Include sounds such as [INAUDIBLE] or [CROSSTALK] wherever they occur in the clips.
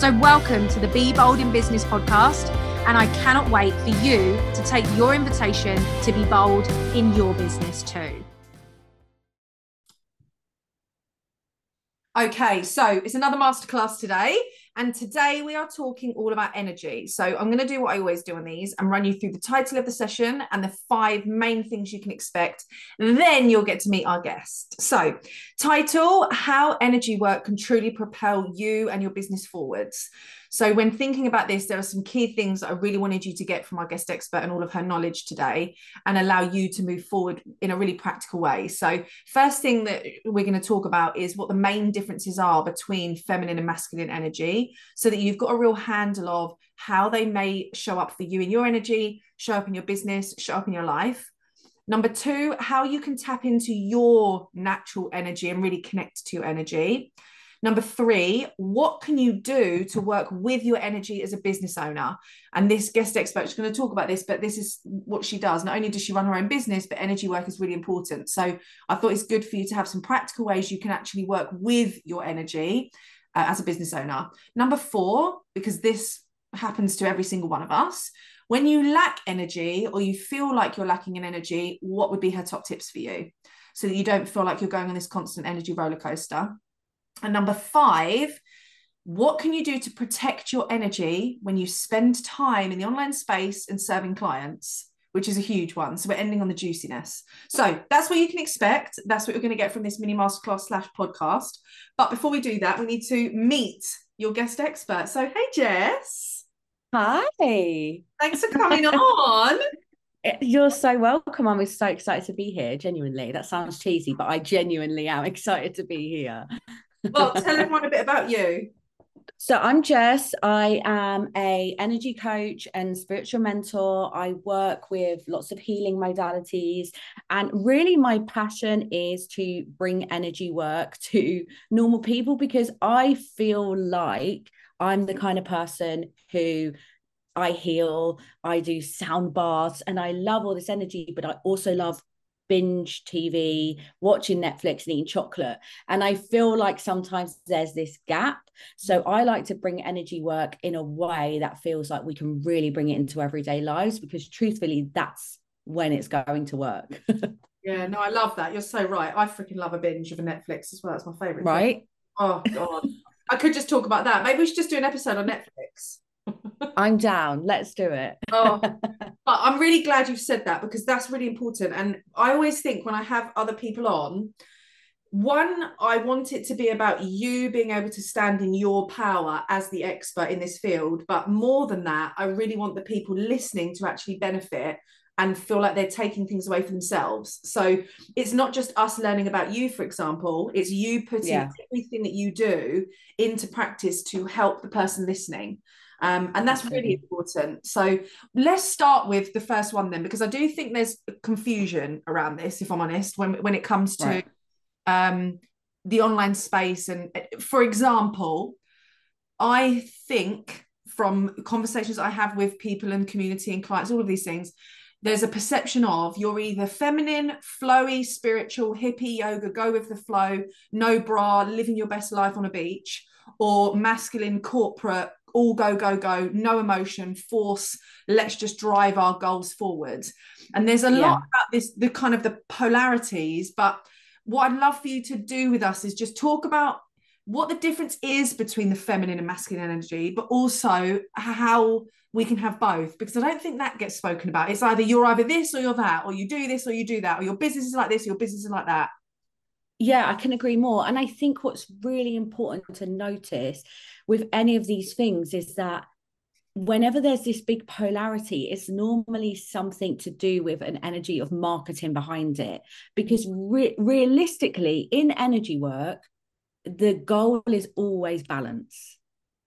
So, welcome to the Be Bold in Business podcast and I cannot wait for you to take your invitation to be bold in your business too. Okay, so it's another masterclass today. And today we are talking all about energy. So I'm going to do what I always do on these and run you through the title of the session and the five main things you can expect. Then you'll get to meet our guest. So, title How Energy Work Can Truly Propel You and Your Business Forwards. So, when thinking about this, there are some key things that I really wanted you to get from our guest expert and all of her knowledge today and allow you to move forward in a really practical way. So, first thing that we're going to talk about is what the main differences are between feminine and masculine energy so that you've got a real handle of how they may show up for you in your energy, show up in your business, show up in your life. Number two, how you can tap into your natural energy and really connect to your energy. Number three, what can you do to work with your energy as a business owner? And this guest expert is going to talk about this, but this is what she does. Not only does she run her own business, but energy work is really important. So I thought it's good for you to have some practical ways you can actually work with your energy uh, as a business owner. Number four, because this happens to every single one of us, when you lack energy or you feel like you're lacking in energy, what would be her top tips for you? So that you don't feel like you're going on this constant energy roller coaster. And number five, what can you do to protect your energy when you spend time in the online space and serving clients? Which is a huge one. So we're ending on the juiciness. So that's what you can expect. That's what you're going to get from this mini masterclass slash podcast. But before we do that, we need to meet your guest expert. So hey Jess. Hi. Thanks for coming on. [LAUGHS] Eh, you're so welcome. I'm so excited to be here. Genuinely, that sounds cheesy, but I genuinely am [LAUGHS] excited to be here well, tell everyone a bit about you. So I'm Jess. I am a energy coach and spiritual mentor. I work with lots of healing modalities and really my passion is to bring energy work to normal people because I feel like I'm the kind of person who I heal, I do sound baths and I love all this energy but I also love binge TV, watching Netflix and eating chocolate. And I feel like sometimes there's this gap. So I like to bring energy work in a way that feels like we can really bring it into everyday lives because truthfully, that's when it's going to work. [LAUGHS] yeah, no, I love that. You're so right. I freaking love a binge of a Netflix as well. That's my favorite. Right. Thing. Oh, God. I could just talk about that. Maybe we should just do an episode on Netflix. I'm down. Let's do it. oh, [LAUGHS] but I'm really glad you've said that because that's really important. And I always think when I have other people on, one, I want it to be about you being able to stand in your power as the expert in this field. But more than that, I really want the people listening to actually benefit and feel like they're taking things away for themselves. So it's not just us learning about you, for example, it's you putting yeah. everything that you do into practice to help the person listening. Um, and that's really important. So let's start with the first one then, because I do think there's confusion around this, if I'm honest, when when it comes to right. um, the online space. And uh, for example, I think from conversations I have with people and community and clients, all of these things, there's a perception of you're either feminine, flowy, spiritual, hippie, yoga, go with the flow, no bra, living your best life on a beach, or masculine, corporate, all go, go, go, no emotion, force, let's just drive our goals forward. And there's a yeah. lot about this, the kind of the polarities, but what I'd love for you to do with us is just talk about what the difference is between the feminine and masculine energy, but also how we can have both because I don't think that gets spoken about. It's either you're either this or you're that, or you do this or you do that, or your business is like this, or your business is like that. Yeah, I can agree more. And I think what's really important to notice with any of these things is that whenever there's this big polarity, it's normally something to do with an energy of marketing behind it. Because re- realistically, in energy work, the goal is always balance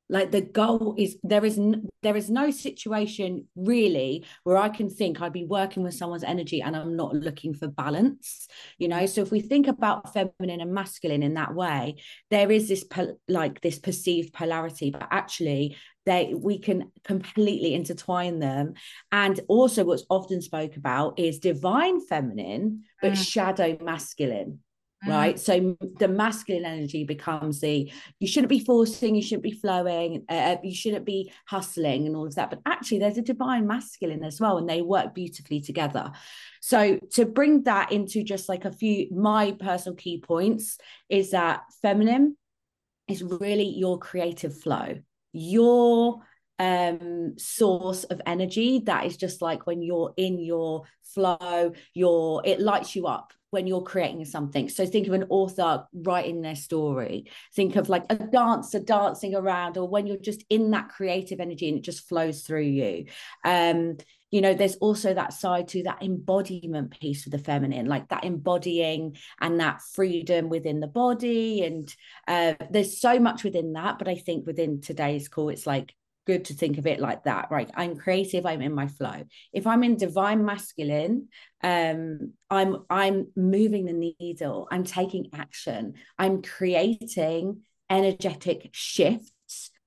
like the goal is there is n- there is no situation really where i can think i'd be working with someone's energy and i'm not looking for balance you know? So if we think about feminine and masculine in that way there is this po- like this perceived polarity but actually they we can completely intertwine them. And also what's often spoke about is divine feminine but mm. shadow masculine right? Mm. so the masculine energy becomes the you shouldn't be forcing you shouldn't be flowing uh, uh, you shouldn't be hustling and all of that. But actually there's a divine masculine as well and they work beautifully together. So to bring that into just like a few my personal key points is that feminine is really your creative flow. Your um source of energy that is just like when you're in your flow your it lights you up when you're creating something. So think of an author writing their story. Think of like a dancer dancing around, or when you're just in that creative energy and it just flows through you. Um, you know, there's also that side to that embodiment piece of the feminine, like that embodying and that freedom within the body. And uh, there's so much within that. But I think within today's call, it's like good to think of it like that right i'm creative i'm in my flow if i'm in divine masculine um i'm i'm moving the needle i'm taking action i'm creating energetic shifts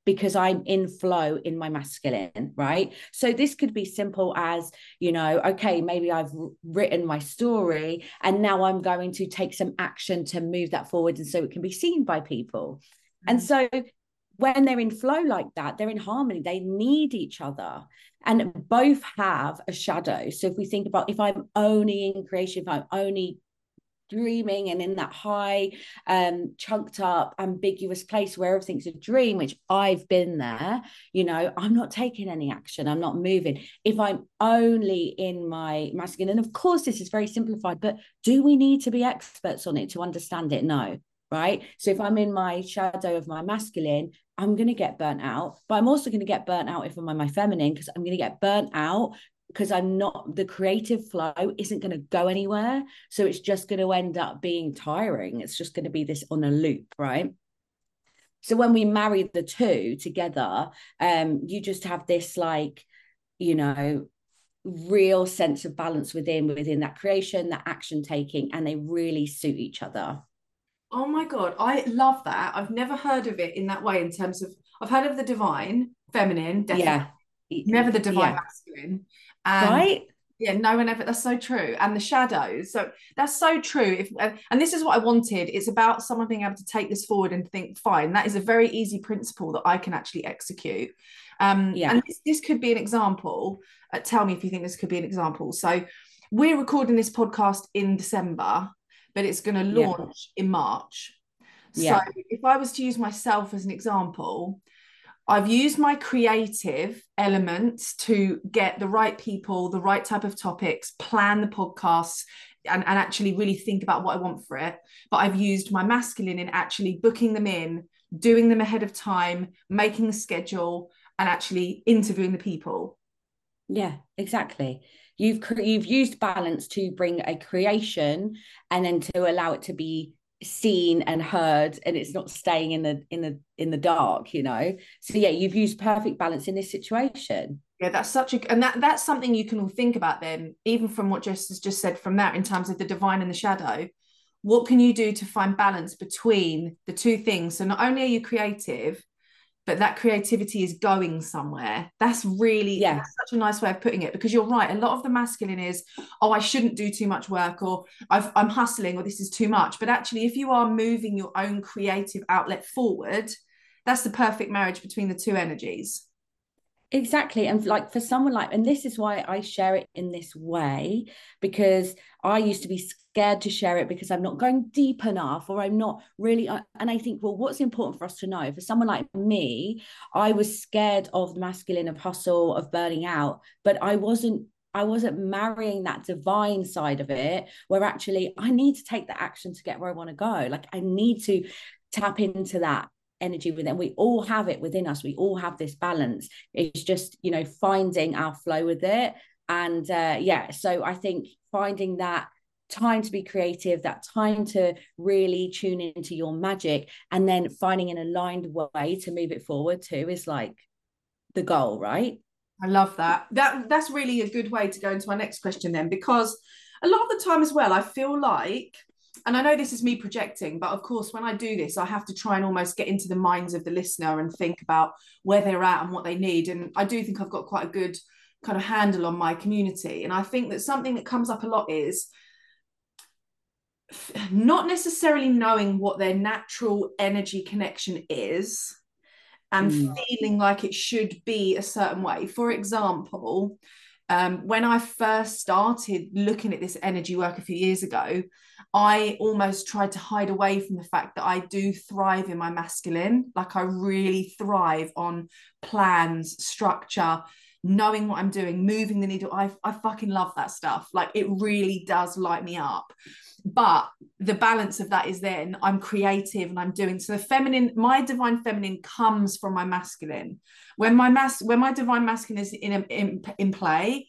because I'm in flow in my masculine, right? So this could be simple as, you know, okay, maybe I've written my story and now I'm going to take some action to move that forward and so it can be seen by people. And mm. so when they're in flow like that, they're in harmony. They need each other. And both have a shadow. So if we think about if I'm only in creation, if I'm only dreaming and in that high um chunked up ambiguous place where everything's a dream which i've been there you know i'm not taking any action i'm not moving if i'm only in my masculine and of course this is very simplified but do we need to be experts on it to understand it no right so if i'm in my shadow of my masculine I'm going to get burnt out, but I'm also going to get burnt out if I'm on my feminine because I'm going to get burnt out because I'm not the creative flow isn't going to go anywhere. So it's just going to end up being tiring. It's just going to be this on a loop, right? So when we marry the two together, um, you just have this like, you know, real sense of balance within within that creation, that action taking, and they really suit each other. Oh my god, I love that. I've never heard of it in that way. In terms of, I've heard of the divine feminine, definitely. Yeah. Never the divine yeah. masculine. And right. Yeah, no one ever. That's so true. And the shadows. So that's so true. If and this is what I wanted. It's about someone being able to take this forward and think, fine, that is a very easy principle that I can actually execute. Um, yeah. And this, this could be an example. Uh, tell me if you think this could be an example. So we're recording this podcast in December but it's going to launch yeah. in March. Yeah. So if I was to use myself as an example, I've used my creative elements to get the right people, the right type of topics, plan the podcasts, and, and actually really think about what I want for it. But I've used my masculine in actually booking them in, doing them ahead of time, making the schedule, and actually interviewing the people. Yeah, exactly you've you've used balance to bring a creation and then to allow it to be seen and heard and it's not staying in the in the in the dark you know? So yeah you've used perfect balance in this situation. Yeah that's such a and that that's something you can all think about then even from what jess has just said from that in terms of the divine and the shadow. What can you do to find balance between the two things? So not only are you creative but that creativity is going somewhere. That's really yeah. that's such a nice way of putting it because you're right. A lot of the masculine is, oh, I shouldn't do too much work, or i am hustling, or this is too much. But actually, if you are moving your own creative outlet forward, that's the perfect marriage between the two energies. Exactly. And like for someone like, and this is why I share it in this way, because I used to be scared to share it because I'm not going deep enough or I'm not really. Uh, and I think, well, what's important for us to know for someone like me, I was scared of the masculine, of hustle, of burning out, but I wasn't I wasn't marrying that divine side of it, where actually I need to take the action to get where I want to go. Like I need to tap into that energy within we all have it within us we all have this balance. It's just you know finding our flow with it. And uh yeah so i think finding that time to be creative that time to really tune into your magic and then finding an aligned way to move it forward too is like the goal right? I love that. That that's really a good way to go into my next question then because a lot of the time as well i feel like and I know this is me projecting, but of course, when I do this, I have to try and almost get into the minds of the listener and think about where they're at and what they need. And I do think I've got quite a good kind of handle on my community. And I think that something that comes up a lot is not necessarily knowing what their natural energy connection is and mm. feeling like it should be a certain way. For example, um, when I first started looking at this energy work a few years ago, I almost tried to hide away from the fact that I do thrive in my masculine. Like I really thrive on plans, structure, knowing what I'm doing, moving the needle. I, I fucking love that stuff. Like it really does light me up. But the balance of that is then I'm creative and I'm doing so the feminine, my divine feminine comes from my masculine. When my mass when my divine masculine is in in, in play,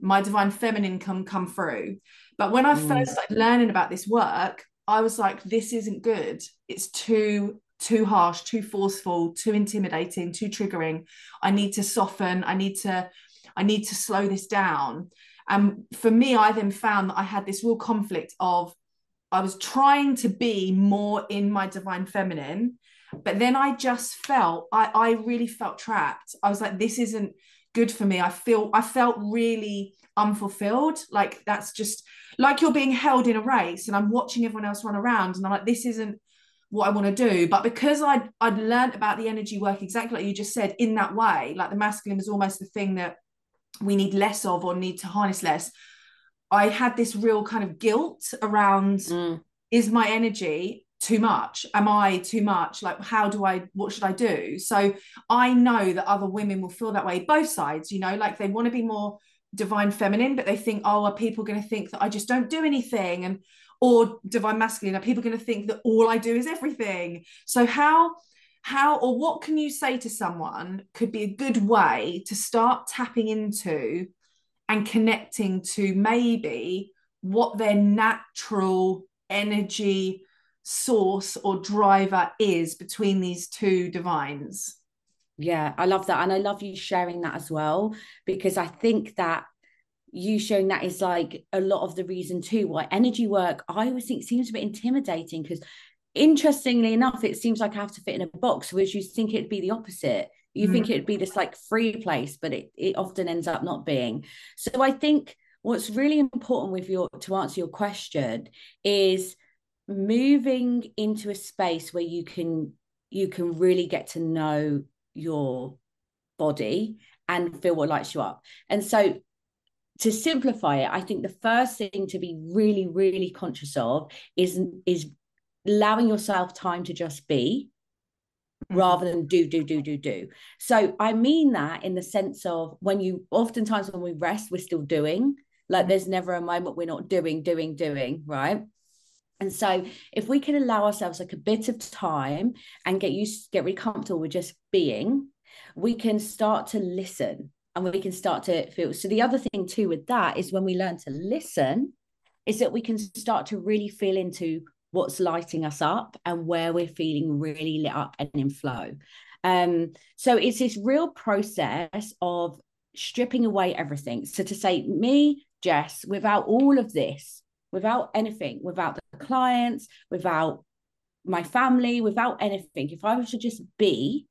my divine feminine can come through. But when I mm. first started learning about this work, I was like, this isn't good. It's too too harsh, too forceful, too intimidating, too triggering. I need to soften. I need to I need to slow this down. And for me, I then found that I had this real conflict of I was trying to be more in my divine feminine, but then I just felt I, I really felt trapped. I was like, this isn't good for me. I feel I felt really unfulfilled. Like that's just like you're being held in a race and I'm watching everyone else run around and I'm like, this isn't what I want to do. But because I'd I'd learned about the energy work exactly like you just said in that way, like the masculine is almost the thing that we need less of or need to harness less. I had this real kind of guilt around mm. is my energy too much? Am I too much? Like, how do I, what should I do? So I know that other women will feel that way, both sides, you know, like they want to be more divine feminine, but they think, oh, are people going to think that I just don't do anything? And, or divine masculine, are people going to think that all I do is everything? So, how, how, or what can you say to someone could be a good way to start tapping into and connecting to maybe what their natural energy source or driver is between these two divines. Yeah, I love that. And I love you sharing that as well, because I think that you showing that is like a lot of the reason too why energy work I always think seems a bit intimidating because interestingly enough, it seems like I have to fit in a box, whereas you think it'd be the opposite. You mm. think it'd be this like free place, but it, it often ends up not being. So I think what's really important with your to answer your question is moving into a space where you can you can really get to know your body and feel what lights you up and so to simplify it i think the first thing to be really really conscious of is is allowing yourself time to just be mm-hmm. rather than do do do do do. So i mean that in the sense of when you oftentimes when we rest we're still doing. Like there's never a moment we're not doing doing doing right? And so if we can allow ourselves like a bit of time and get used, get really comfortable with just being, we can start to listen and we can start to feel. So the other thing too with that is when we learn to listen, is that we can start to really feel into what's lighting us up and where we're feeling really lit up and in flow. Um, so it's this real process of stripping away everything. So to say, me, Jess, without all of this, without anything, without the clients, without my family, without anything. If I was to just be,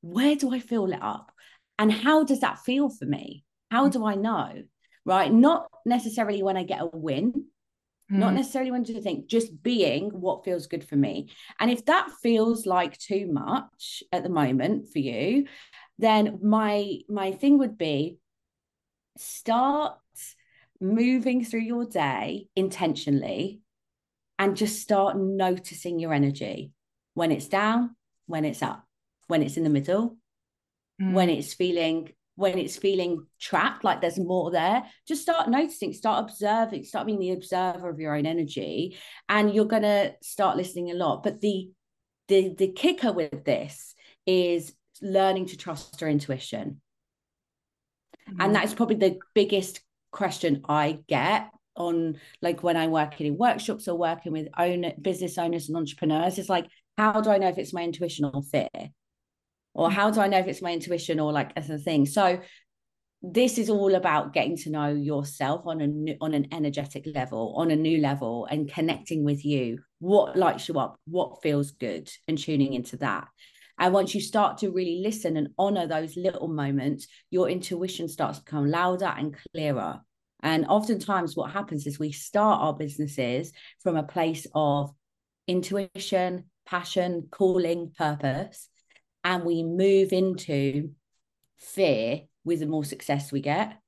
where do I feel lit up? And how does that feel for me? How do I know? Right. Not necessarily when I get a win, mm. not necessarily when to think, just being what feels good for me. And if that feels like too much at the moment for you, then my my thing would be start moving through your day intentionally and just start noticing your energy when it's down, when it's up, when it's in the middle, mm. when it's feeling when it's feeling trapped, like there's more there, just start noticing, start observing, start being the observer of your own energy, and you're gonna start listening a lot. But the the the kicker with this is learning to trust your intuition. Mm-hmm. And that's probably the biggest question I get on like when I'm working in workshops or working with own business owners and entrepreneurs is like, how do I know if it's my intuition or fear? Or how do I know if it's my intuition or like as a thing? So this is all about getting to know yourself on a on an energetic level, on a new level, and connecting with you. What lights you up? What feels good? And tuning into that. And once you start to really listen and honor those little moments, your intuition starts to become louder and clearer. And oftentimes, what happens is we start our businesses from a place of intuition, passion, calling, purpose, and we move into fear with the more success we get.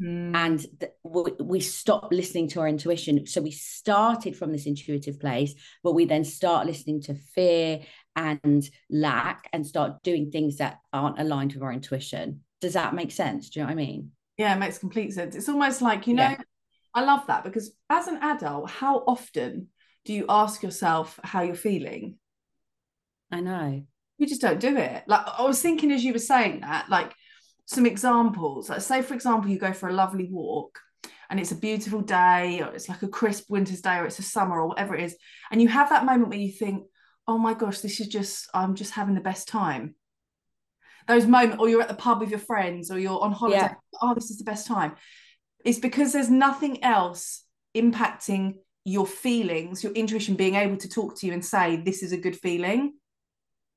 Mm. And th- we, we stop listening to our intuition. So we started from this intuitive place, but we then start listening to fear and lack and start doing things that aren't aligned with our intuition. Does that make sense? Do you know what I mean? Yeah, it makes complete sense. It's almost like, you know, yeah. I love that because as an adult, how often do you ask yourself how you're feeling? I know. You just don't do it. Like I was thinking as you were saying that, like some examples. Like say, for example, you go for a lovely walk and it's a beautiful day, or it's like a crisp winter's day, or it's a summer, or whatever it is, and you have that moment where you think, oh my gosh, this is just, I'm just having the best time. Those moments, or you're at the pub with your friends, or you're on holiday, yeah. oh, this is the best time. It's because there's nothing else impacting your feelings, your intuition being able to talk to you and say, this is a good feeling.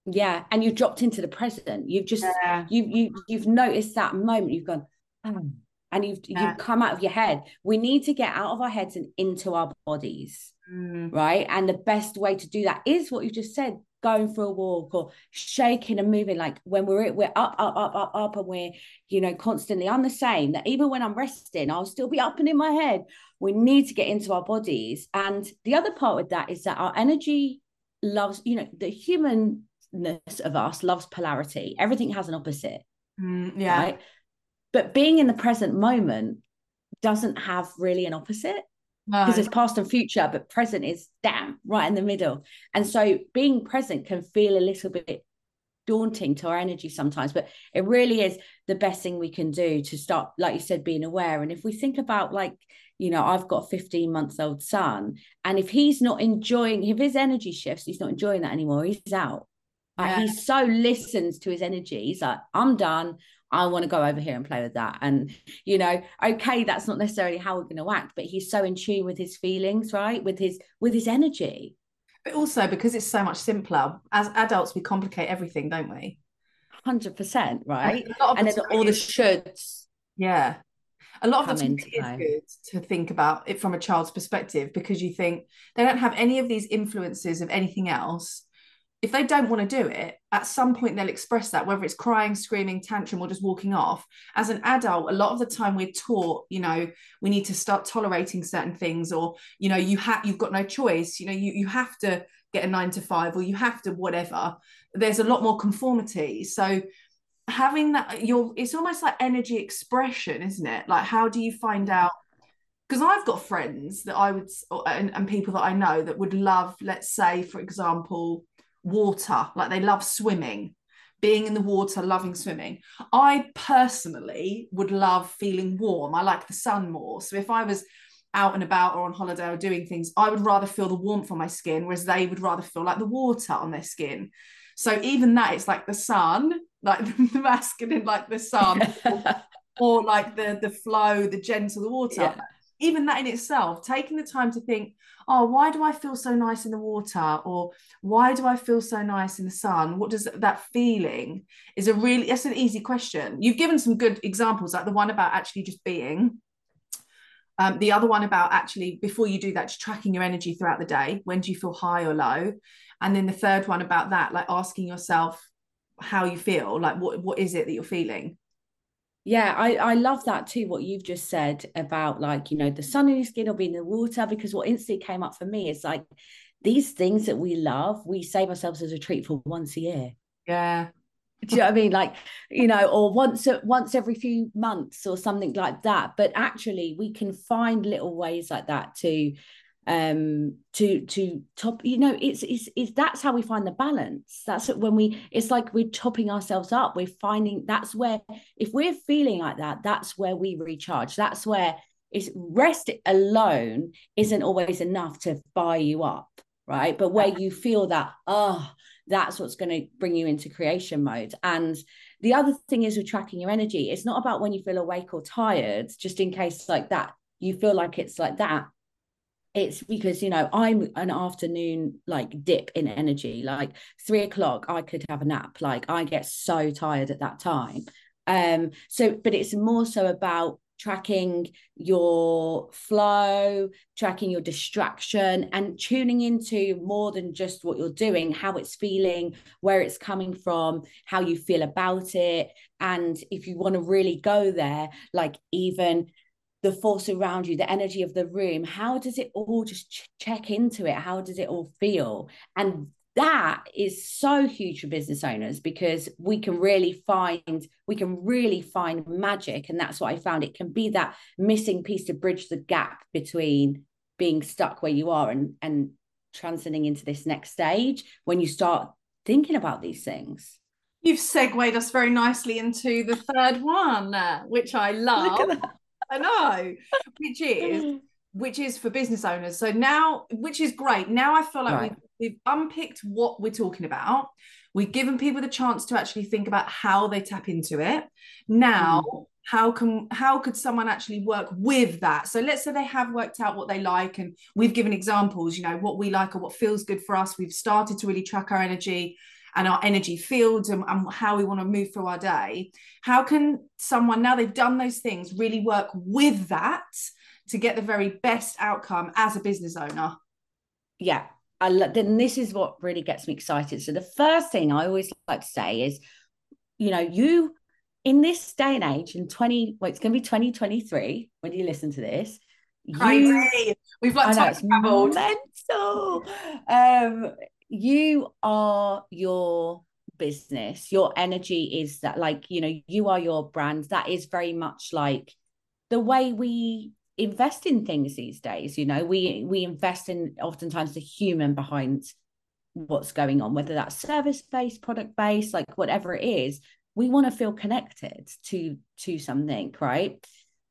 Yeah. And you've dropped into the present. You've just, yeah. you, you, you've noticed that moment. You've gone, oh, and you've, yeah. you've come out of your head. We need to get out of our heads and into our bodies mm. right? And the best way to do that is what you just said going for a walk or shaking and moving like when we're we're up up up up up and we're you know constantly i'm the same that even when i'm resting i'll still be up and in my head we need to get into our bodies and the other part with that is that our energy loves you know the humanness of us loves polarity everything has an opposite mm, yeah right? but being in the present moment doesn't have really an opposite because no. it's past and future, but present is damn right in the middle. And so being present can feel a little bit daunting to our energy sometimes, but it really is the best thing we can do to start, like you said, being aware. And if we think about like, you know, I've got a 15 month old son, and if he's not enjoying, if his energy shifts, he's not enjoying that anymore, he's out. Yeah. he so listens to his energy. He's like, I'm done. I want to go over here and play with that. And, you know, okay, that's not necessarily how we're going to act, but he's so in tune with his feelings, right? With his with his energy. But also because it's so much simpler, as adults, we complicate everything, don't we? Hundred percent, right? And then all the shoulds. Yeah. A lot of the time it is good to think about it from a child's perspective because you think they don't have any of these influences of anything else if they don't want to do it, at some point they'll express that, whether it's crying, screaming, tantrum, or just walking off. As an adult, a lot of the time we're taught, you know, we need to start tolerating certain things, or you know, you have you've got no choice. You know, you you have to get a nine to five, or you have to whatever. There's a lot more conformity. So having that, your it's almost like energy expression, isn't it? Like, how do you find out? because I've got friends that I would and, and people that I know that would love, let's say, for example, water, like they love swimming, being in the water, loving swimming. I personally would love feeling warm. I like the sun more. So if I was out and about or on holiday or doing things, I would rather feel the warmth on my skin, whereas they would rather feel like the water on their skin. So even that, it's like the sun, like [LAUGHS] the masculine, like the sun, or, [LAUGHS] or, like the the flow, the gentle, the water. Yeah. Even that in itself, taking the time to think, oh, why do I feel so nice in the water? Or why do I feel so nice in the sun? What does that feeling is a really, that's an easy question. You've given some good examples, like the one about actually just being. Um, the other one about actually, before you do that, just tracking your energy throughout the day. When do you feel high or low? And then the third one about that, like asking yourself how you feel, like what, what is it that you're feeling? Yeah, I, I love that too, what you've just said about like, you know, the sun in your skin or being in the water, because what instantly came up for me is like these things that we love, we save ourselves as a treat for once a year. Yeah. Do you know what I mean? Like, you know, or once once every few months or something like that. But actually we can find little ways like that to um to to top you know it's it's, it's that's how we find the balance. That's when we it's like we're topping ourselves up. We're finding that's where if we're feeling like that that's where we recharge. That's where is rest alone isn't always enough to buy you up right? But where you feel that oh that's what's going to bring you into creation mode. And the other thing is with tracking your energy it's not about when you feel awake or tired just in case like that you feel like it's like that it's because you know i'm an afternoon like dip in energy. Like three o'clock i could have a nap. Like i get so tired at that time. Um so but it's more so about tracking your flow tracking your distraction and tuning into more than just what you're doing how it's feeling where it's coming from how you feel about it. And if you want to really go there like even the force around you, the energy of the room. How does it all just ch- check into it? How does it all feel? And that is so huge for business owners because we can really find we can really find magic and that's what i found it can be that missing piece to bridge the gap between being stuck where you are and and transcending into this next stage when you start thinking about these things you've segued us very nicely into the third one uh, which i love I know, which is which is for business owners. So now, which is great. Now I feel like right. we've, we've unpicked what we're talking about. We've given people the chance to actually think about how they tap into it. Now, mm. how can how could someone actually work with that? So let's say they have worked out what they like, and we've given examples. You know what we like or what feels good for us. We've started to really track our energy and our energy fields and, and how we want to move through our day how can someone now they've done those things really work with that to get the very best outcome as a business owner yeah I lo- then this is what really gets me excited so the first thing i always like to say is you know you in this day and age in 20 well it's going to be 2023 when you listen to this Crazy. You, We've got time traveled. Mental. Um, you are your business. Your energy is that like you know you are your brand. That is very much like the way we invest in things these days you know? We we invest in oftentimes the human behind what's going on whether that's service based product based like whatever it is we want to feel connected to to something right?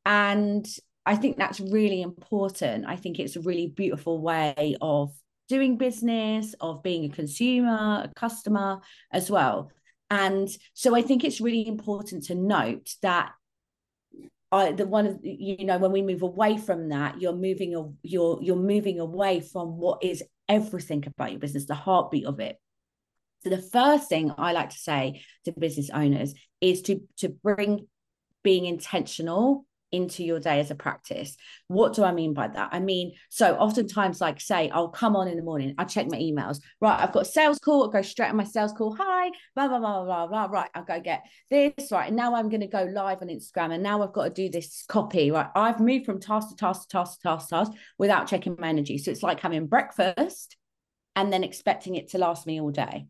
And i think that's really important. I think it's a really beautiful way of doing business, of being a consumer, a customer as well. And so I think it's really important to note that I, the one of you know when we move away from that, you're moving you're you're moving away from what is everything about your business, the heartbeat of it. So the first thing I like to say to business owners is to to bring being intentional into your day as a practice. What do I mean by that? I mean, so oftentimes, like, say, I'll come on in the morning, I check my emails. Right, I've got a sales call, I'll go straight on my sales call. Hi, blah, blah, blah, blah, blah. Right, I'll go get this. Right. And now I'm going to go live on Instagram. And now I've got to do this copy. Right. I've moved from task to task to task to task to task without checking my energy. So it's like having breakfast and then expecting it to last me all day.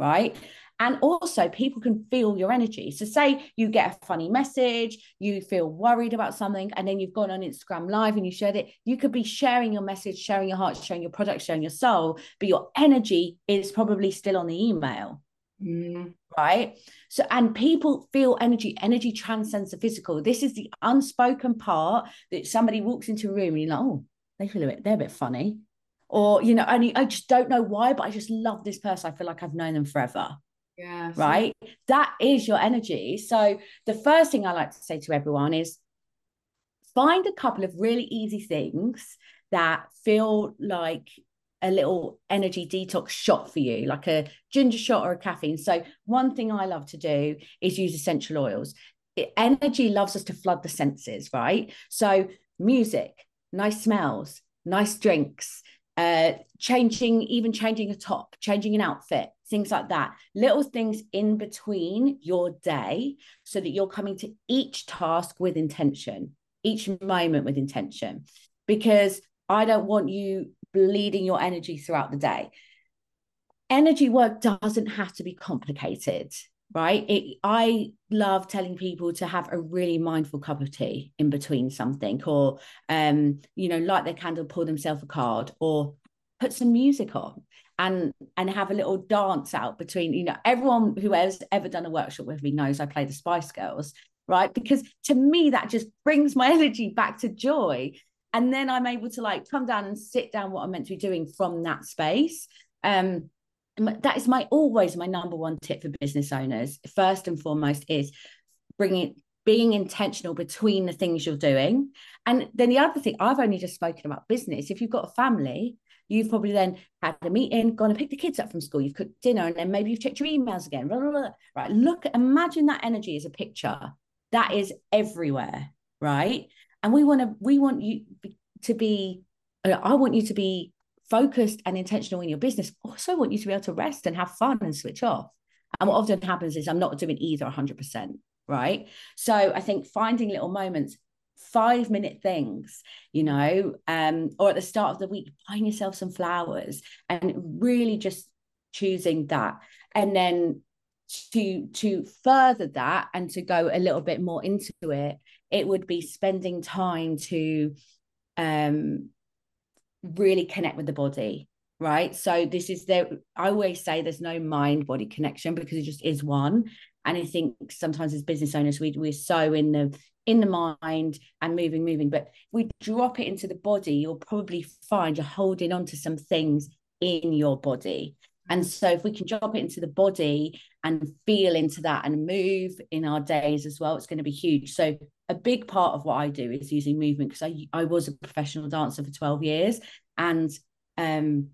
Right. And also, people can feel your energy. So, say you get a funny message, you feel worried about something, and then you've gone on Instagram Live and you shared it. You could be sharing your message, sharing your heart, sharing your product, sharing your soul, but your energy is probably still on the email. Mm. Right. So, and people feel energy. Energy transcends the physical. This is the unspoken part that somebody walks into a room and you're like, oh, they feel a bit, they're a bit funny. Or, you know, and I just don't know why, but I just love this person. I feel like I've known them forever. Yeah. Right. That is your energy. So the first thing I like to say to everyone is find a couple of really easy things that feel like a little energy detox shot for you, like a ginger shot or a caffeine. So, one thing I love to do is use essential oils. Energy loves us to flood the senses, right? So, music, nice smells, nice drinks, uh, changing, even changing a top, changing an outfit, things like that. Little things in between your day so that you're coming to each task with intention, each moment with intention. Because I don't want you bleeding your energy throughout the day. Energy work doesn't have to be complicated, right? It, I love telling people to have a really mindful cup of tea in between something, or um, you know, light their candle, pour themselves a card, or put some music on and and have a little dance out between you know everyone who has ever done a workshop with me knows I play the Spice Girls right? Because to me that just brings my [LAUGHS] energy back to joy. And then i'm able to like come down and sit down what i'm meant to be doing from that space. Um that is my always my number one tip for business owners first and foremost is bringing being intentional between the things you're doing. And then the other thing i've only just spoken about business. If you've got a family you've probably then had a meeting gone and picked the kids up from school you've cooked dinner and then maybe you've checked your emails again blah, blah, blah. right look imagine that energy as a picture. That is everywhere right? And we want to we want you to be uh, i want you to be focused and intentional in your business also want you to be able to rest and have fun and switch off. And what often happens is i'm not doing either 100% right? So i think finding little moments five minute things you know um or at the start of the week buying yourself some flowers and really just choosing that. And then to to further that and to go a little bit more into it it would be spending time to um really connect with the body right? So this is there i always say there's no mind body connection because it just is one. And i think sometimes as business owners we, we're so in the in the mind and moving moving. But if we drop it into the body you'll probably find you're holding on to some things in your body and so if we can drop it into the body and feel into that and move in our days as well, it's going to be huge. So a big part of what I do is using movement because I, I was a professional dancer for 12 years. And um,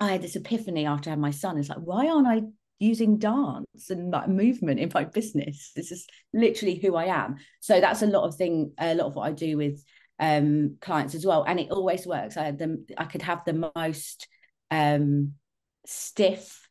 I had this epiphany after I had my son. It's like, why aren't I using dance and like movement in my business? This is literally who I am. So that's a lot of thing, a lot of what I do with um, clients as well. And it always works. I had them, I could have the most um, stiff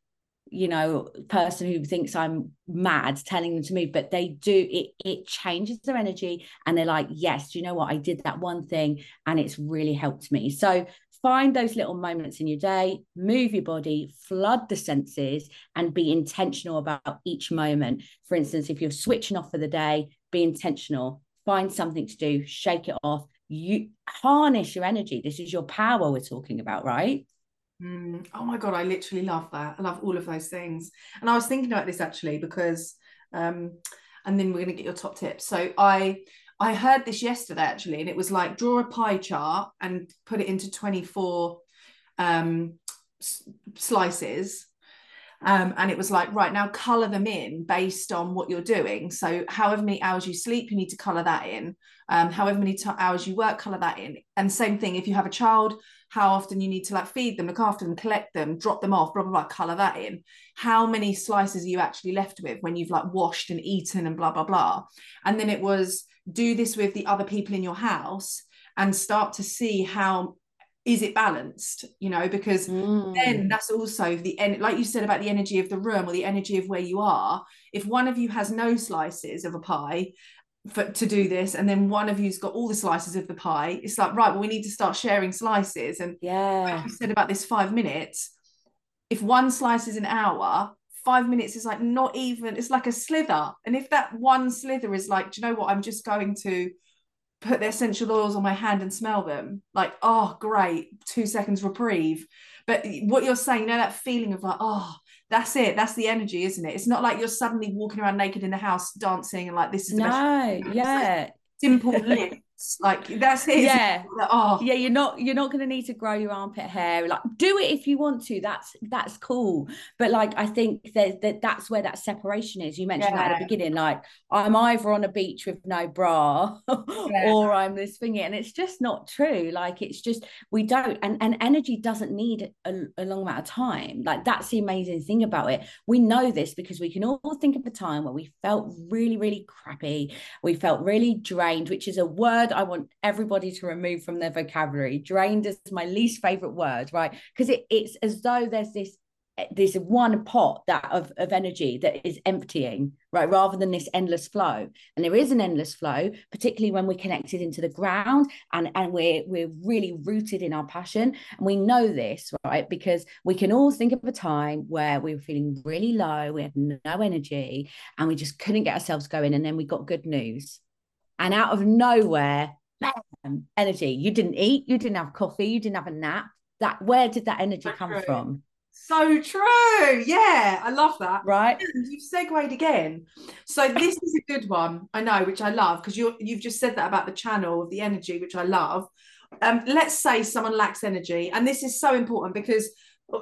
you know person who thinks i'm mad telling them to move but they do it it changes their energy and they're like yes you know what? I did that one thing and it's really helped me. So find those little moments in your day move your body flood the senses and be intentional about each moment. For instance if you're switching off for the day be intentional. Find something to do shake it off. You harness your energy. This is your power we're talking about right Mm. Oh my god, I literally love that. I love all of those things. And I was thinking about this actually because, um, and then we're going to get your top tips. So I I heard this yesterday actually, and it was like draw a pie chart and put it into twenty four um, s- slices. Um, and it was like, right now, color them in based on what you're doing. So, however many hours you sleep, you need to color that in. Um, however many t- hours you work, color that in. And same thing, if you have a child, how often you need to like feed them, look after them, collect them, drop them off, blah, blah, blah, color that in. How many slices are you actually left with when you've like washed and eaten and blah, blah, blah. And then it was do this with the other people in your house and start to see how is it balanced you know because mm. then that's also the end like you said about the energy of the room or the energy of where you are if one of you has no slices of a pie for, to do this and then one of you's got all the slices of the pie. It's like right well we need to start sharing slices. And yeah. like you said about this five minutes if one slice is an hour five minutes is like not even it's like a slither. And if that one slither is like do you know what? I'm just going to put the essential oils on my hand and smell them. Like oh great two seconds reprieve. But what you're saying you know that feeling of like oh that's it that's the energy isn't it? It's not like you're suddenly walking around naked in the house dancing and like this is no [LAUGHS] yeah. simple lift Like that's it. Yeah. oh. Yeah, you're not you're not gonna need to grow your armpit hair. Like do it if you want to. That's that's cool. But like I think that, that that's where that separation is. You mentioned yeah. that at the beginning. Like I'm either on a beach with no bra [LAUGHS] yeah. or I'm this thingy. And it's just not true. Like it's just we don't and, and energy doesn't need a, a long amount of time. Like that's the amazing thing about it. We know this because we can all think of a time where we felt really, really crappy. We felt really drained, which is a word I want everybody to remove from their vocabulary. Drained is my least favorite word, right? Because it, it's as though there's this this one pot that of, of energy that is emptying right? Rather than this endless flow. And there is an endless flow particularly when we're connected into the ground and and we're we're really rooted in our passion. And we know this right? Because we can all think of a time where we were feeling really low we had no energy and we just couldn't get ourselves going and then we got good news and out of nowhere bam, energy you didn't eat you didn't have coffee you didn't have a nap that where did that energy come from so true. Yeah, I love that. Right. And you've segued again. So this is a good one, I know, which I love because you you've just said that about the channel of the energy, which I love. Um, let's say someone lacks energy, and this is so important because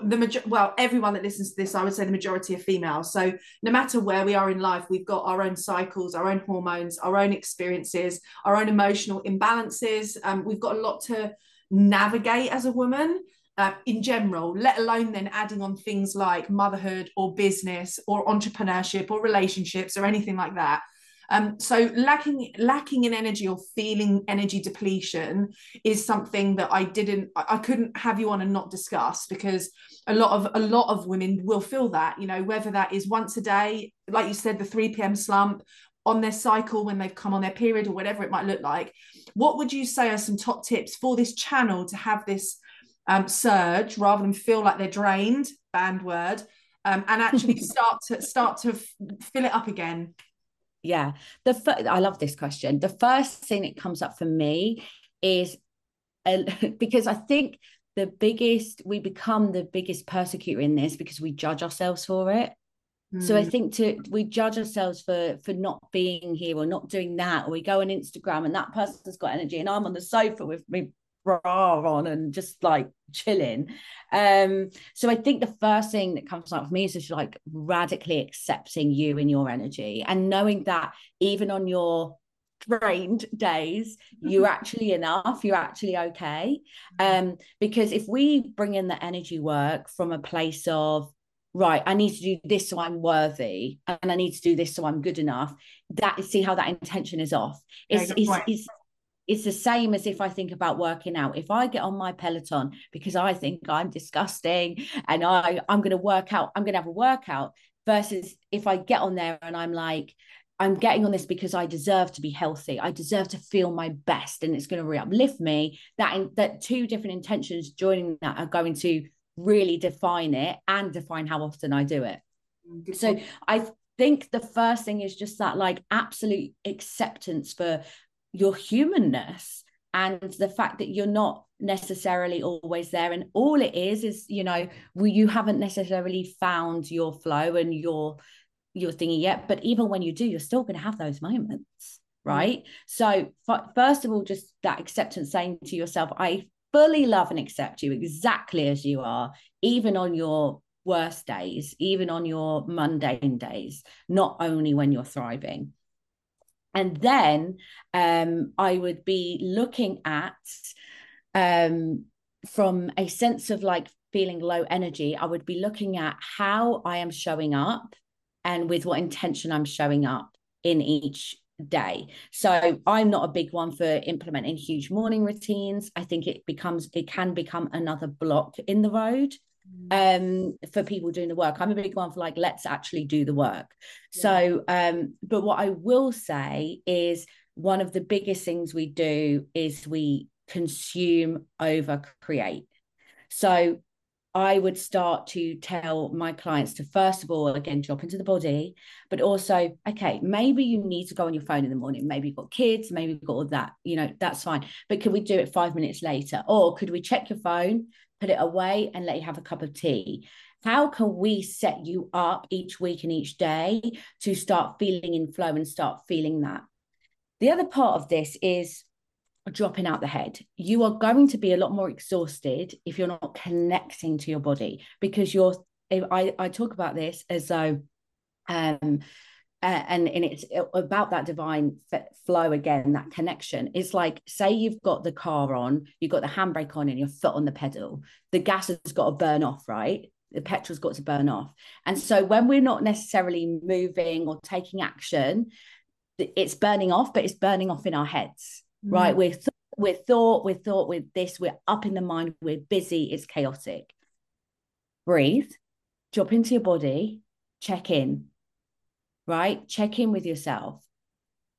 the major well everyone that listens to this i would say the majority are female so no matter where we are in life we've got our own cycles our own hormones our own experiences our own emotional imbalances um, we've got a lot to navigate as a woman uh, in general, let alone then adding on things like motherhood or business or entrepreneurship or relationships or anything like that. Um, so lacking lacking in energy or feeling energy depletion is something that I didn't I couldn't have you on and not discuss because a lot of a lot of women will feel that you know whether that is once a day like you said the 3 p.m slump on their cycle when they've come on their period or whatever it might look like. What would you say are some top tips for this channel to have this um, surge rather than feel like they're drained, band word, um, and actually [LAUGHS] start to start to fill it up again? Yeah, the fir- I love this question. The first thing that comes up for me is uh, [LAUGHS] because I think the biggest we become the biggest persecutor in this because we judge ourselves for it. So I hmm. think to we judge ourselves for for not being here or not doing that, or we go on Instagram and that person's got energy, and I'm on the sofa with me bra on and just like chilling. Um, so I think the first thing that comes up for me is just like radically accepting you and your energy and knowing that even on your drained days you're [LAUGHS] actually enough you're actually okay mm-hmm. um because if we bring in the energy work from a place of right i need to do this so i'm worthy and i need to do this so i'm good enough that see how that intention is off it's, it's, it's it's the same as if I think about working out. If I get on my Peloton because I think I'm disgusting and I, I'm going to work out, I'm going to have a workout versus if I get on there and I'm like, I'm getting on this because I deserve to be healthy. I deserve to feel my best and it's going to re uplift me. That, that two different intentions joining that are going to really define it and define how often I do it. Mm, so. I think the first thing is just that like absolute acceptance for your humanness and the fact that you're not necessarily always there. And all it is is you know you haven't necessarily found your flow and your your thingy yet but even when you do you're still going to have those moments mm. right? So f- first of all just that acceptance saying to yourself i fully love and accept you exactly as you are even on your worst days even on your mundane days not only when you're thriving and then um, I would be looking at um, from a sense of like feeling low energy, I would be looking at how I am showing up and with what intention I'm showing up in each day. So I'm not a big one for implementing huge morning routines. I think it becomes it can become another block in the road um for people doing the work i'm a big one for like let's actually do the work yeah. so um but what i will say is one of the biggest things we do is we consume over create so I would start to tell my clients to first of all, again, drop into the body, but also, okay, maybe you need to go on your phone in the morning. Maybe you've got kids, maybe you've got all that, you know, that's fine. But could we do it five minutes later? Or could we check your phone, put it away, and let you have a cup of tea? How can we set you up each week and each day to start feeling in flow and start feeling that? The other part of this is dropping out the head. You are going to be a lot more exhausted if you're not connecting to your body because you're. I, I talk about this as though, um, uh, and and it's about that divine flow again, that connection. It's like say you've got the car on, you've got the handbrake on, and your foot on the pedal. The gas has got to burn off, right? The petrol's got to burn off. And so when we're not necessarily moving or taking action, it's burning off, but it's burning off in our heads mm. right? We're th- we're thought, we're thought, with this, we're up in the mind, we're busy, it's chaotic. Breathe, drop into your body, check in, right? Check in with yourself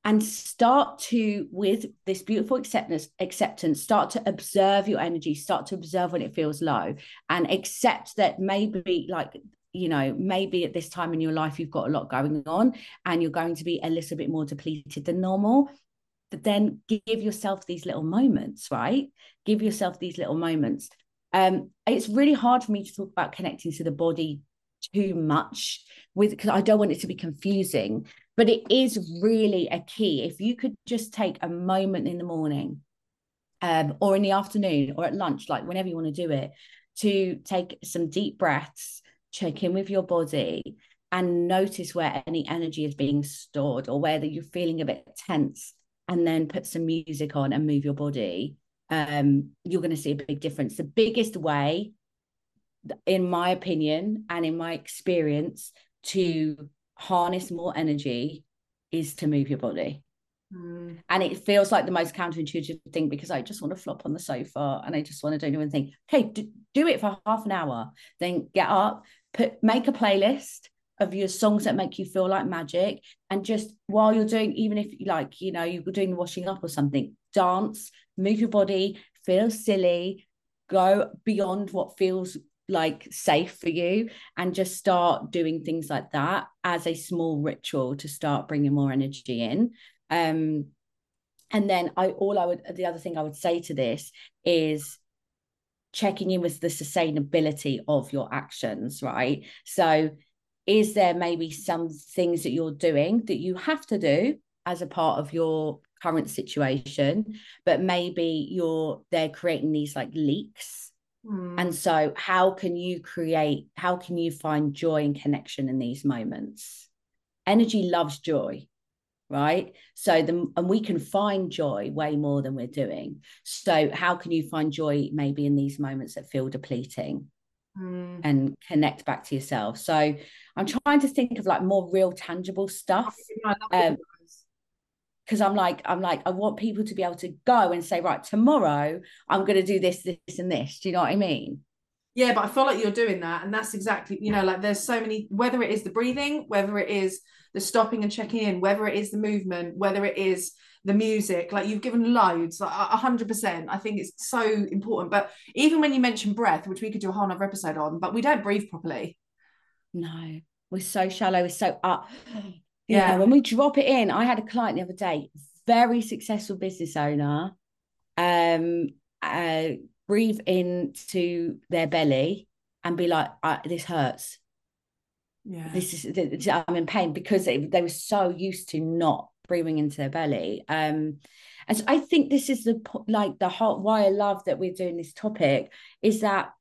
and start to with this beautiful acceptance acceptance start to observe your energy start to observe when it feels low and accept that maybe like you know maybe at this time in your life you've got a lot going on and you're going to be a little bit more depleted than normal but then give yourself these little moments, right? Give yourself these little moments. Um, it's really hard for me to talk about connecting to the body too much with because I don't want it to be confusing, but it is really a key. If you could just take a moment in the morning, um, or in the afternoon, or at lunch, like whenever you want to do it, to take some deep breaths, check in with your body, and notice where any energy is being stored or whether you're feeling a bit tense and then put some music on and move your body, um, you're going to see a big difference. The biggest way, in my opinion and in my experience, to harness more energy is to move your body. Mm. And it feels like the most counterintuitive thing because I just want to flop on the sofa and I just want to do anything. Okay, do, do it for half an hour, then get up, put make a playlist, of your songs that make you feel like magic and just while you're doing even if you like you know you're doing the washing up or something dance move your body feel silly go beyond what feels like safe for you and just start doing things like that as a small ritual to start bringing more energy in. Um and then i all i would the other thing i would say to this is checking in with the sustainability of your actions right? So is there maybe some things that you're doing that you have to do as a part of your current situation but maybe you're they're creating these like leaks mm. and so how can you create how can you find joy and connection in these moments energy loves joy right so the and we can find joy way more than we're doing so how can you find joy maybe in these moments that feel depleting mm. and connect back to yourself so I'm trying to think of like more real tangible stuff. Um, because I'm like, I'm like, I want people to be able to go and say, right, tomorrow I'm going to do this, this, and this. Do you know what I mean? Yeah, but I feel like you're doing that. And that's exactly, you know, like there's so many, whether it is the breathing, whether it is the stopping and checking in, whether it is the movement, whether it is the music, like you've given loads, like a hundred percent. I think it's so important. But even when you mention breath, which we could do a whole other episode on, but we don't breathe properly. No, we're so shallow, we're so up. Yeah. when we drop it in, I had a client the other day, very successful business owner, um, uh, breathe into their belly and be like, this hurts. Yeah. This is, I'm in pain because they, they were so used to not breathing into their belly. Um, and so I think this is the like the whole why I love that we're doing this topic is that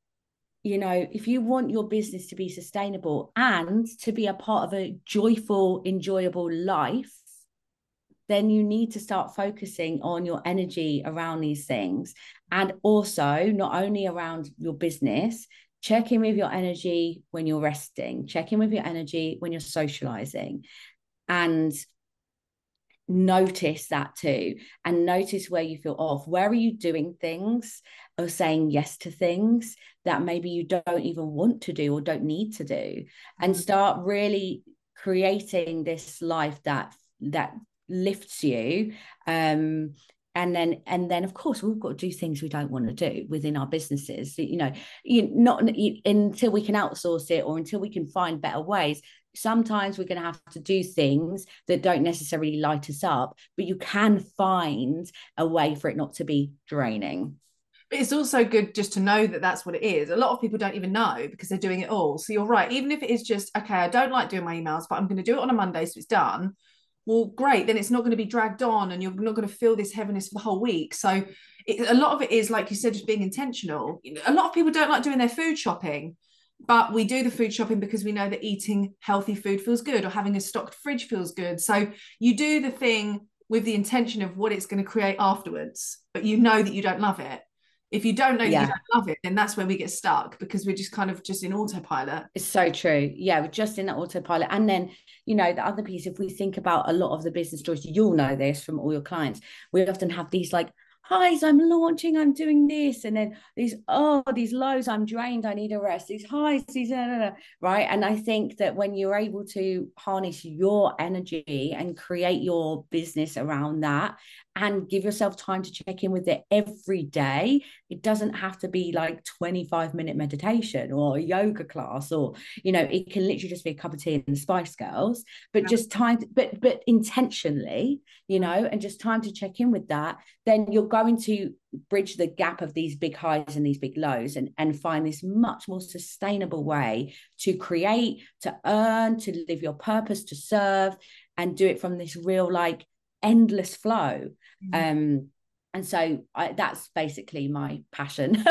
you know, if you want your business to be sustainable and to be a part of a joyful, enjoyable life, then you need to start focusing on your energy around these things. And also, not only around your business, check in with your energy when you're resting, check in with your energy when you're socializing. And notice that too and notice where you feel off where are you doing things or saying yes to things that maybe you don't even want to do or don't need to do and mm-hmm. start really creating this life that that lifts you um and then and then of course we've got to do things we don't want to do within our businesses you know you not until we can outsource it or until we can find better ways sometimes we're going to have to do things that don't necessarily light us up, but you can find a way for it not to be draining. But it's also good just to know that that's what it is. A lot of people don't even know because they're doing it all. So you're right. Even if it is just, okay, I don't like doing my emails, but I'm going to do it on a Monday. So it's done. well great then it's not going to be dragged on and you're not going to feel this heaviness for the whole week so it, a lot of it is like you said just being intentional a lot of people don't like doing their food shopping but we do the food shopping because we know that eating healthy food feels good or having a stocked fridge feels good so you do the thing with the intention of what it's going to create afterwards but you know that you don't love it if you don't know yeah. you don't love it then that's where we get stuck because we're just kind of just in autopilot. It's so true. Yeah we're just in that autopilot. And then you know the other piece if we think about a lot of the business stories you'll know this from all your clients. We often have these like highs i'm launching i'm doing this and then these oh these lows i'm drained i need a rest. These highs these blah, blah, blah, right? And i think that when you're able to harness your energy and create your business around that and give yourself time to check in with it every day. It doesn't have to be like 25 minute meditation or a yoga class, or, you know, it can literally just be a cup of tea and the Spice Girls, but yeah. just time, but, but intentionally, you know, and just time to check in with that. Then you're going to bridge the gap of these big highs and these big lows and, and find this much more sustainable way to create, to earn, to live your purpose, to serve, and do it from this real like endless flow. Mm-hmm. Um, and so I, that's basically my passion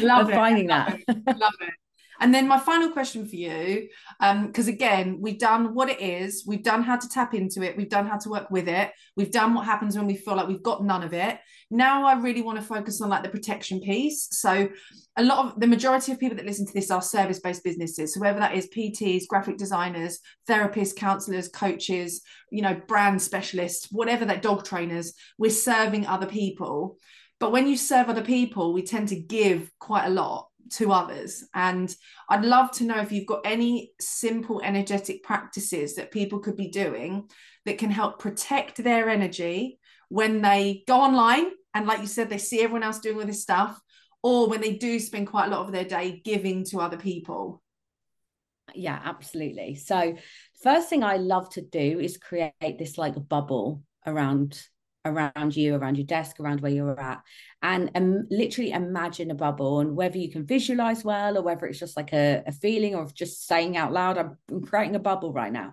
love [LAUGHS] finding that. [LAUGHS] Love it. And then my final question for you, because um, again, we've done what it is, we've done how to tap into it, we've done how to work with it, we've done what happens when we feel like we've got none of it. Now I really want to focus on like the protection piece. So a lot of the majority of people that listen to this are service-based businesses. So whether that is PTs, graphic designers, therapists, counselors, coaches, you know, brand specialists, whatever that dog trainers, we're serving other people. But when you serve other people, we tend to give quite a lot to others. And I'd love to know if you've got any simple energetic practices that people could be doing that can help protect their energy when they go online and, like you said, they see everyone else doing all this stuff, or when they do spend quite a lot of their day giving to other people. Yeah, absolutely. So, first thing I love to do is create this like bubble around around you, around your desk, around where you're at, and um, literally imagine a bubble. And whether you can visualize well or whether it's just like a, a feeling or just saying out loud, I'm, I'm creating a bubble right now.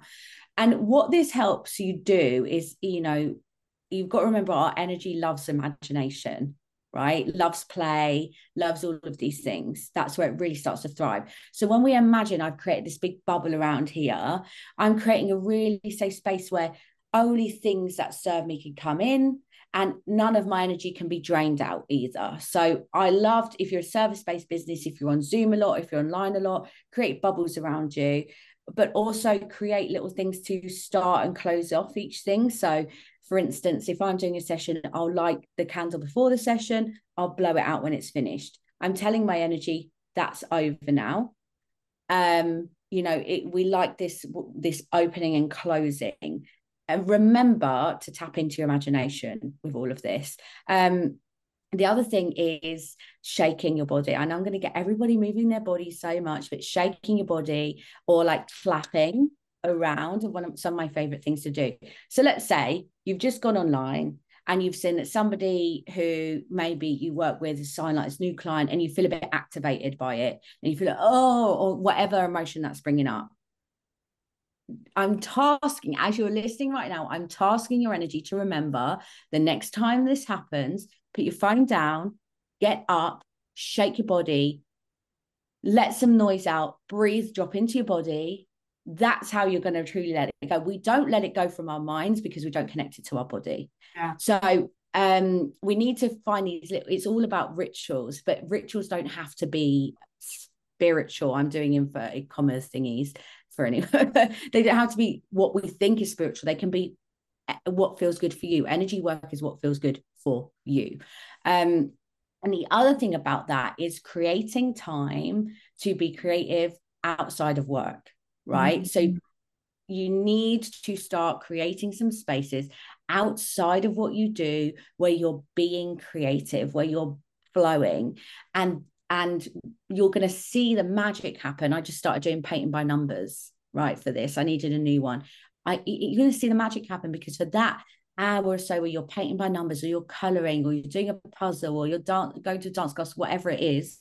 And what this helps you do is, you know, you've got to remember our energy loves imagination right? Loves play, loves all of these things. That's where it really starts to thrive. So when we imagine I've created this big bubble around here, I'm creating a really safe space where only things that serve me can come in and none of my energy can be drained out either. So I loved if you're a service-based business, if you're on Zoom a lot, if you're online a lot, create bubbles around you, but also create little things to start and close off each thing. So for instance, if I'm doing a session, I'll light the candle before the session, I'll blow it out when it's finished. I'm telling my energy that's over now. Um, you know, it, we like this this opening and closing remember to tap into your imagination with all of this. Um, the other thing is shaking your body. And I'm going to get everybody moving their body so much, but shaking your body or like clapping around one of some of my favorite things to do. So let's say you've just gone online and you've seen that somebody who maybe you work with is sign like this new client and you feel a bit activated by it and you feel like, oh, or whatever emotion that's bringing up. I'm tasking, as you're listening right now, I'm tasking your energy to remember the next time this happens, put your phone down, get up, shake your body, let some noise out, breathe, drop into your body. That's how you're going to truly let it go. We don't let it go from our minds because we don't connect it to our body. Yeah. So um, we need to find these little, it's all about rituals, but rituals don't have to be spiritual. I'm doing inverted commas thingies for anyone. [LAUGHS] they don't have to be what we think is spiritual. They can be eh, what feels good for you. Energy work is what feels good for you. Um, and the other thing about that is creating time to be creative outside of work, right? Mm-hmm. So you need to start creating some spaces outside of what you do where you're being creative, where you're flowing. And and you're going to see the magic happen. I just started doing painting by numbers, right? For this, I needed a new one. I you're going to see the magic happen because for that hour or so where you're painting by numbers or you're coloring or you're doing a puzzle or you're dan- going to dance class, whatever it is,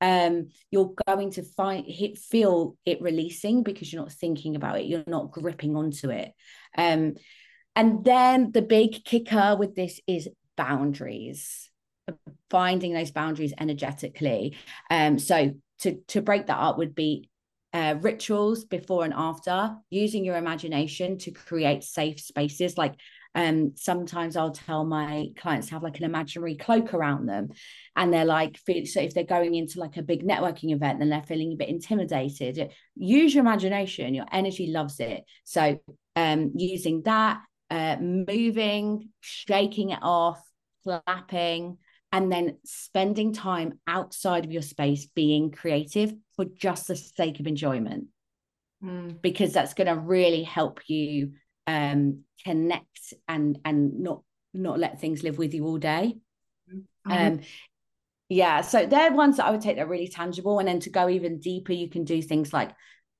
um, you're going to find hit feel it releasing because you're not thinking about it, you're not gripping onto it. Um, And then the big kicker with this is boundaries, finding those boundaries energetically. Um, so to to break that up would be uh, rituals before and after, using your imagination to create safe spaces. Like um, sometimes I'll tell my clients to have like an imaginary cloak around them, and they're like, so if they're going into like a big networking event and they're feeling a bit intimidated, use your imagination. Your energy loves it. So um, using that, uh, moving, shaking it off, clapping and then spending time outside of your space being creative for just the sake of enjoyment mm. because that's going to really help you um, connect and and not not let things live with you all day mm-hmm. um yeah so they're ones that i would take that really tangible and then to go even deeper you can do things like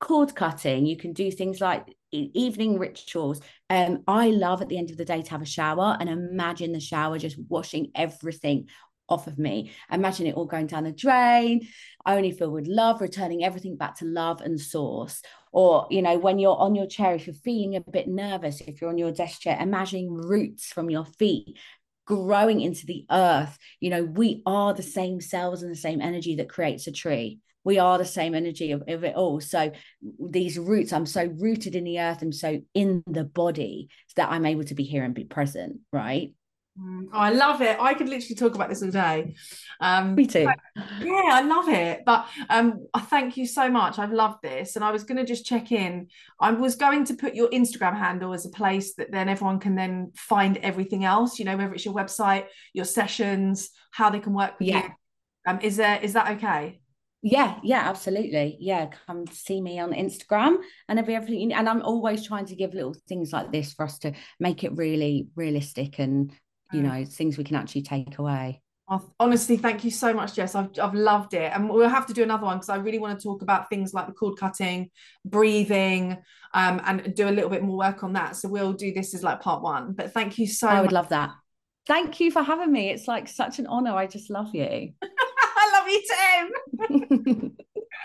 cord cutting you can do things like evening rituals um i love at the end of the day to have a shower and imagine the shower just washing everything off of me. Imagine it all going down the drain. I only feel with love returning everything back to love and source. Or you know when you're on your chair if you're feeling a bit nervous if you're on your desk chair imagining roots from your feet growing into the earth. You know we are the same cells and the same energy that creates a tree we are the same energy of, of, it all. So these roots, I'm so rooted in the earth and so in the body that I'm able to be here and be present, right? Mm, oh, I love it. I could literally talk about this all day. Um, Me too. yeah, I love it. But um, I thank you so much. I've loved this, and I was going to just check in. I was going to put your Instagram handle as a place that then everyone can then find everything else. You know, whether it's your website, your sessions, how they can work with yeah. you. Um, is there is that okay? Yeah, yeah, absolutely. Yeah, come see me on Instagram and every everything. And I'm always trying to give little things like this for us to make it really realistic and you mm. know things we can actually take away. honestly, thank you so much, Jess. I've, I've loved it. And we'll have to do another one because I really want to talk about things like the cord cutting, breathing, um, and do a little bit more work on that. So we'll do this as like part one. But thank you so I would much. love that. Thank you for having me. It's like such an honor. I just love you. [LAUGHS] I love you too. [LAUGHS]